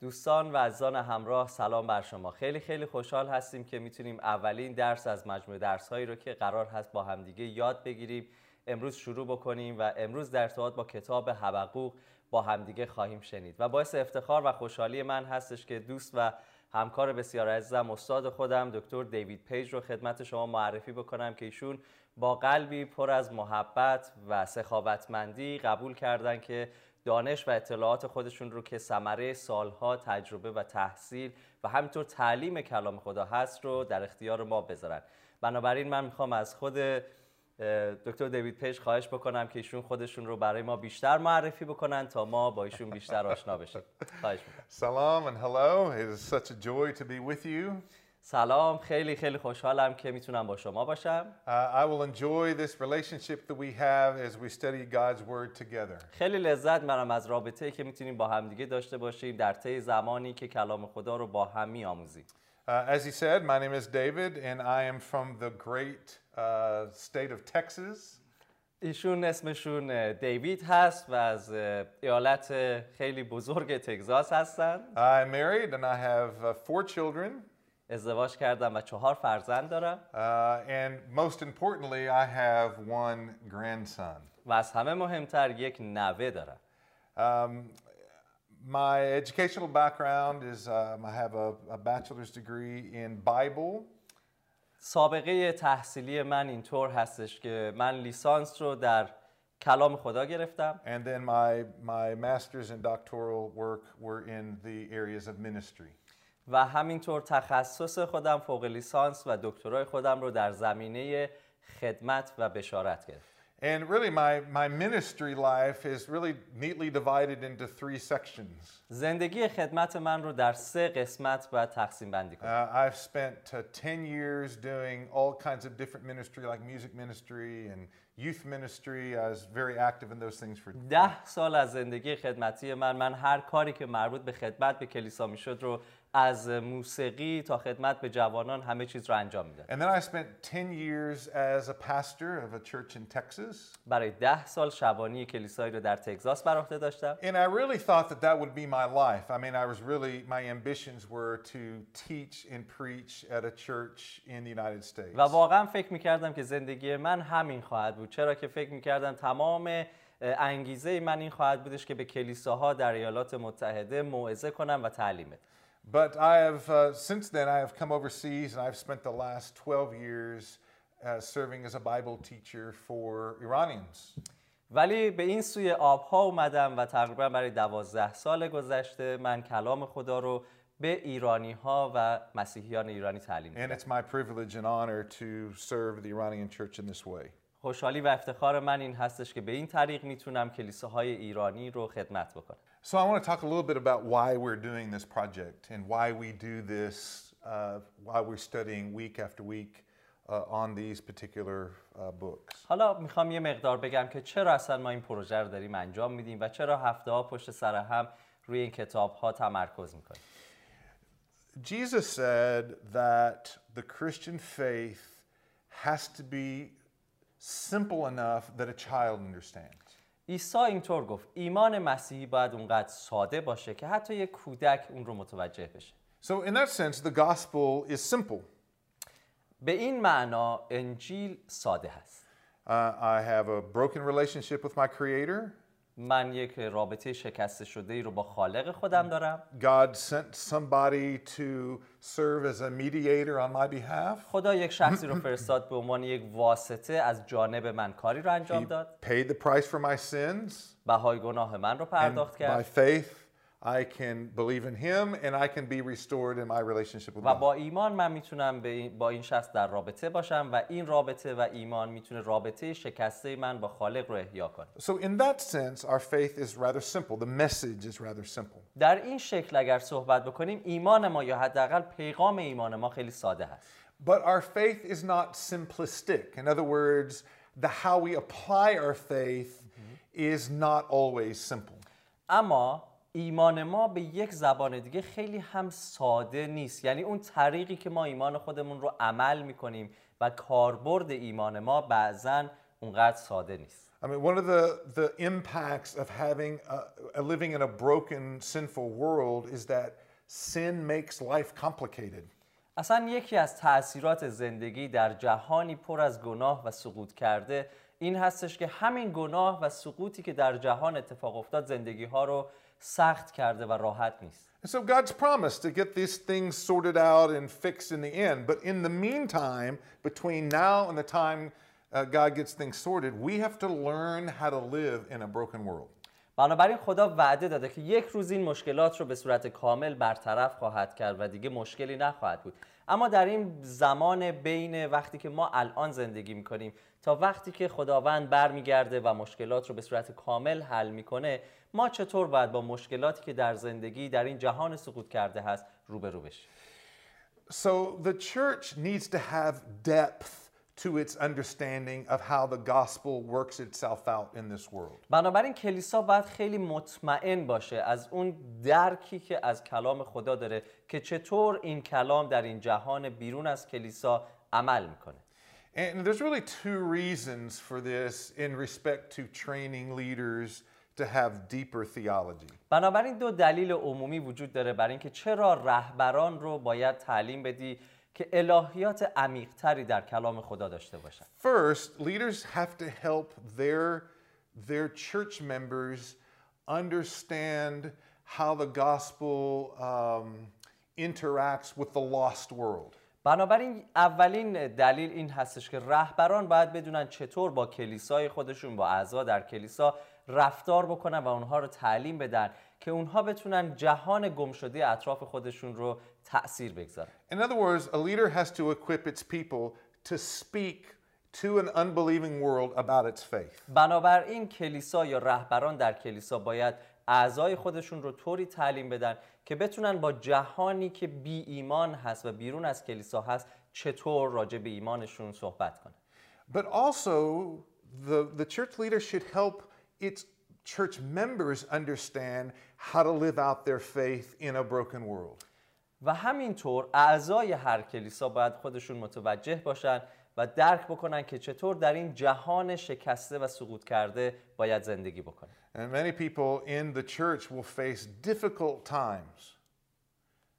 دوستان و عزیزان همراه سلام بر شما. خیلی خیلی خوشحال هستیم که می‌تونیم اولین درس از مجموعه درس هایی رو که قرار هست با همدیگه یاد بگیریم امروز شروع بکنیم و امروز در ارتباط با کتاب حبقوق با همدیگه خواهیم شنید و باعث افتخار و خوشحالی من هستش که دوست و همکار بسیار عزیزم استاد خودم دکتر دیوید پیج رو خدمت شما معرفی بکنم که ایشون با قلبی پر از محبت و سخاوتمندی قبول کردن که دانش و اطلاعات خودشون رو که ثمره سالها تجربه و تحصیل و همینطور تعلیم کلام خدا هست رو در اختیار ما بذارن بنابراین من می‌خوام از خود دکتر دیوید پیش خواهش بکنم که ایشون خودشون رو برای ما بیشتر معرفی بکنن تا ما با ایشون بیشتر آشنا بشیم خواهش می‌کنم Salam and hello. It is such a joy to be with you. سلام خیلی خیلی خوشحالم که می‌تونم با شما باشم Uh, I will enjoy this relationship that we have as we study God's Word together. خیلی لذت می‌برم از رابطه‌ای که می‌تونیم با همدیگه داشته باشیم در طی زمانی که کلام خدا رو با هم میآموزیم Uh, as he said, my name is David, and I am from the great uh, state of Texas. ایشون اسمشون دیوید هست و از ایالت خیلی بزرگ تگزاس هستن I'm married, and I have uh, four children. ازدواج کردم و چهار فرزند دارم Uh, and most importantly, I have one grandson. و از همه مهمتر یک نوه دارم Um, my educational background is um, I have a, a bachelor's degree in Bible. سابقه تحصیلی من اینطور هستش که من لیسانس رو در کلام خدا گرفتم And then my, my master's and doctoral work were in the areas of ministry. و همینطور تخصص خودم فوق لیسانس و دکترای خودم رو در زمینه خدمت و بشارت گرفتم And really, my, my ministry life is really neatly divided into three sections. زندگی خدمت من رو در سه قسمت و تقسیم بندی Uh, کنم I've spent uh, 10 years doing all kinds of different ministry, like music ministry and youth ministry. I was very active in those things for ده سال از زندگی خدمتی من من هر کاری که مربوط به خدمت به کلیسا می‌شد رو از موسیقی تا خدمت به جوانان همه چیز رو انجام می‌دادم And then I spent 10 years as a pastor of a church in Texas. برای ده سال شبانی کلیسایی رو در تگزاس بر عهده داشتم And I really thought that that would be my life. I mean, I was really, my ambitions were to teach and preach at a church in the United States. و واقعا فکر می‌کردم که زندگی من همین خواهد بود چرا که فکر می‌کردم تمام انگیزه من این خواهد بودش که به کلیساها در ایالات متحده موعظه کنم و تعلیم بدم But I have, uh, since then, I have come overseas and I've spent the last 12 years uh, serving as a Bible teacher for Iranians. ولی به این سوی آبها اومدم و تقریبا برای دوازده سال گذشته من کلام خدا رو به ایرانی ها و مسیحیان ایرانی تعلیم And میدم it's my privilege and honor to serve the Iranian church in this way. خوشحالی و افتخار من این هستش که به این طریق می‌تونم کلیساهای ایرانی رو خدمت بکنم So I want to talk a little bit about why we're doing this project and why we do this, uh, why we're studying week after week uh, on these particular uh, books. حالا میخوام یه مقدار بگم که چرا اصلا ما این پروژه رو داریم انجام میدیم و چرا هفته ها پشت سر هم روی این کتاب ها تمرکز میکنیم Jesus said that the Christian faith has to be simple enough that a child understands. عیسی اینطور گفت ایمان مسیحی باید اونقدر ساده باشه که حتی یک کودک اون رو متوجه بشه So, in that sense, the gospel is simple. به این معنا انجیل ساده هست Uh, I have a broken relationship with my Creator. من یک رابطه شکسته شده ای رو با خالق خودم دارم God sent somebody to serve as a mediator on my behalf. خدا یک شخصی رو فرستاد به عنوان یک واسطه از جانب من کاری رو انجام He داد paid the price for my sins. بهای گناه من رو پرداخت by کرد faith, I can believe in him and I can be restored in my relationship with و God. با ایمان من میتونم به این- با این شخص در رابطه باشم و این رابطه و ایمان میتونه رابطه شکسته من با خالق رو احیا کنه So, in that sense, our faith is rather simple. The message is rather simple. در این شکل اگر صحبت بکنیم ایمان ما یا حداقل پیغام ایمان ما خیلی ساده هست But our faith is not simplistic. In other words, the how we apply our faith is not always simple. اما ایمان ما به یک زبان دیگه خیلی هم ساده نیست یعنی اون طریقی که ما ایمان خودمون رو عمل می‌کنیم و کاربرد ایمان ما بعضا اونقدر ساده نیست I mean, one of the, the impacts of having a, a living in a broken, sinful world is that sin makes life complicated. اصلا یکی از تاثیرات زندگی در جهانی پر از گناه و سقوط کرده این هستش که همین گناه و سقوطی که در جهان اتفاق افتاد زندگی ها رو سخت کرده و راحت نیست And so God's promised to get these things sorted out and fixed in the end. But in the meantime, between now and the time uh, God gets things sorted, we have to learn how to live in a broken world. بنابراین خدا وعده داده که یک روز این مشکلات رو به صورت کامل برطرف خواهد کرد و دیگه مشکلی نخواهد بود اما در این زمان بین وقتی که ما الان زندگی می‌کنیم تا وقتی که خداوند برمیگرده و مشکلات رو به صورت کامل حل می‌کنه ما چطور باید با مشکلاتی که در زندگی در این جهان سقوط کرده هست روبرو بشیم؟ So the church needs to have depth to its understanding of how the gospel works itself out in this world. بنابراین کلیسا باید خیلی مطمئن باشه از اون درکی که از کلام خدا داره که چطور این کلام در این جهان بیرون از کلیسا عمل می‌کنه And there's really two reasons for this in respect to training leaders to have deeper theology. بنابراین دو دلیل عمومی وجود داره برای اینکه چرا رهبران رو باید تعلیم بدی که الهیات عمیقتری در کلام خدا داشته باشن First, leaders have to help their, their church members understand how the gospel um, interacts with the lost world. بنابراین اولین دلیل این هستش که رهبران باید بدونن چطور با کلیسای خودشون با اعضا در کلیسا رفتار بکنن و اونها رو تعلیم بدن که اونها بتونن جهان گمشده اطراف خودشون رو تأثیر بگذارن In other words, a leader has to equip its people to speak to an unbelieving world about its faith. بنابراین کلیسا یا رهبران در کلیسا باید اعضای خودشون رو طوری تعلیم بدن که بتونن با جهانی که بی ایمان هست و بیرون از کلیسا هست چطور راجع به ایمانشون صحبت کنن But also, the, the church leader should help its church members understand how to live out their faith in a broken world. و همینطور اعضای هر کلیسا باید خودشون متوجه باشن و درک بکنن که چطور در این جهان شکسته و سقوط کرده باید زندگی بکنن And many people in the church will face difficult times.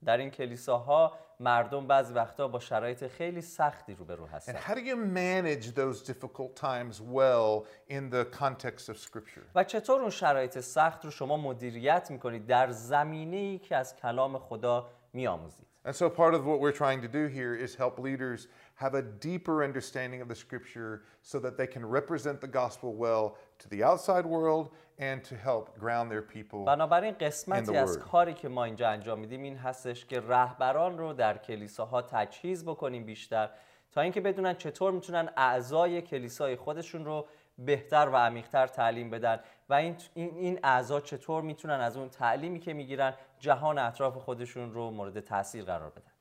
در این کلیساها مردم بعضی وقتا با شرایط خیلی سختی روبرو And هستن how do you manage those difficult times well in the context of Scripture? و چطور اون شرایط سخت رو شما مدیریت می‌کنید در زمینه ای که از کلام خدا میآموزید And so, part of what we're trying to do here is help leaders have a deeper understanding of the Scripture so that they can represent the gospel well to the outside world and to help ground their people. بنابراین In the قسمتی از word. کاری که ما اینجا انجام میدیم این هستش که رهبران رو در کلیساها تجهیز بکنیم بیشتر تا اینکه بدونن چطور می‌تونن اعضای کلیسای خودشون رو بهتر و عمیقتر تعلیم بدن و این این این اعضا چطور می‌تونن از اون تعلیمی که می‌گیرن جهان اطراف خودشون رو مورد تاثیر قرار بدن.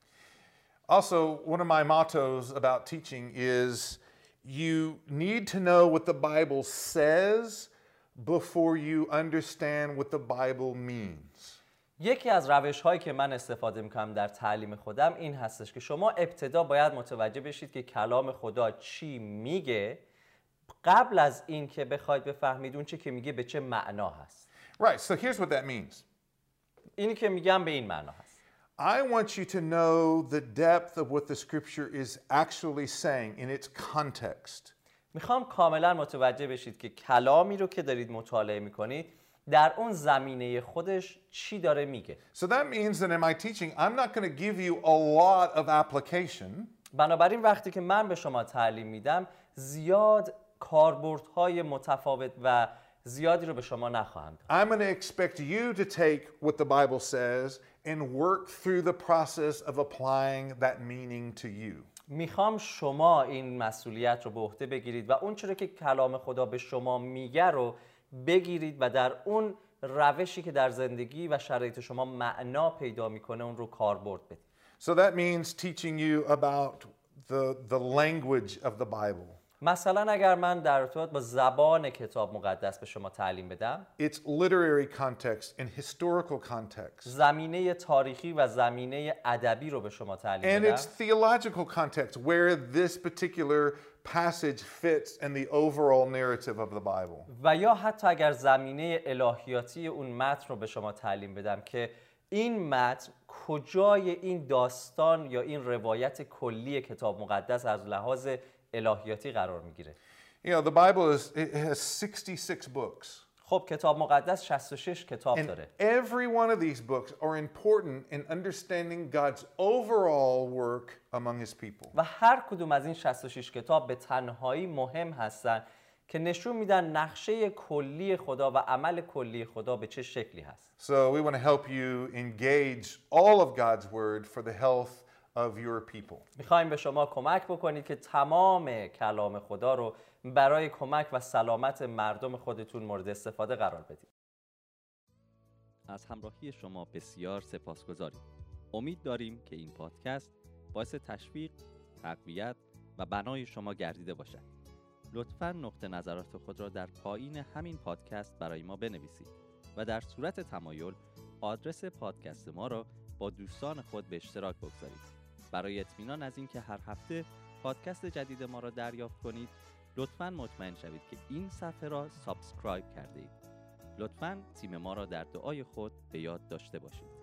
Also, one of my mottos about teaching is you need to know what the Bible says before you understand what the Bible means. یکی از روش هایی که من استفاده می‌کنم در تعلیم خودم این هستش که شما ابتدا باید متوجه بشید که کلام خدا چی میگه قبل از این که بخواید بفهمید اون چی که میگه به چه معنا هست. Right, so here's what that means. اینی که میگم به این معنا هست I want you to know the depth of what the scripture is actually saying in its context. می‌خوام کاملا متوجه بشید که کلامی رو که دارید مطالعه می‌کنید در اون زمینه خودش چی داره میگه So that means that in my teaching, I'm not going to give you a lot of application. بنابراین وقتی که من به شما تعلیم میدم زیاد کاربردهای متفاوت و زیادی رو به شما نخواهم داد I'm going to expect you to take what the Bible says and work through the process of applying that meaning to you. می‌خوام شما این مسئولیت رو به عهده بگیرید و اون چرا که کلام خدا به شما میگه رو بگیرید و در اون روشی که در زندگی و شرایط شما معنا پیدا می‌کنه اون رو کاربرد بدید So that means teaching you about the, the language of the Bible. مثلا اگر من در ارتباط با زبان کتاب مقدس به شما تعلیم بدم its literary context and historical context, زمینه تاریخی و زمینه ادبی رو به شما تعلیم and بدم its theological context, where this particular passage fits in the overall narrative of the Bible. و یا حتی اگر زمینه الهیاتی اون متن رو به شما تعلیم بدم که این متن کجای این داستان یا این روایت کلی کتاب مقدس از لحاظ الهیاتی قرار می‌گیره You know, the Bible is it has 66 books. خب کتاب مقدس 66 کتاب And داره every one of these books are important in understanding God's overall work among his people. و هر کدوم از این 66 کتاب به تنهایی مهم هستن که نشون میدن نقشه کلی خدا و عمل کلی خدا به چه شکلی هست So we want to help you engage all of God's word for the health of your people. می‌خوایم به شما کمک بکنید که تمام کلام خدا رو برای کمک و سلامت مردم خودتون مورد استفاده قرار بدید. از همراهی شما بسیار سپاسگزاریم. امید داریم که این پادکست باعث تشویق، تقویت و بنای شما گردیده باشد. لطفا نقطه نظرات خود را در پایین همین پادکست برای ما بنویسید و در صورت تمایل آدرس پادکست ما را با دوستان خود به اشتراک بگذارید. برای اطمینان از اینکه هر هفته پادکست جدید ما را دریافت کنید لطفا مطمئن شوید که این صفحه را subscribe کرده اید لطفا تیم ما را در دعای خود به یاد داشته باشید.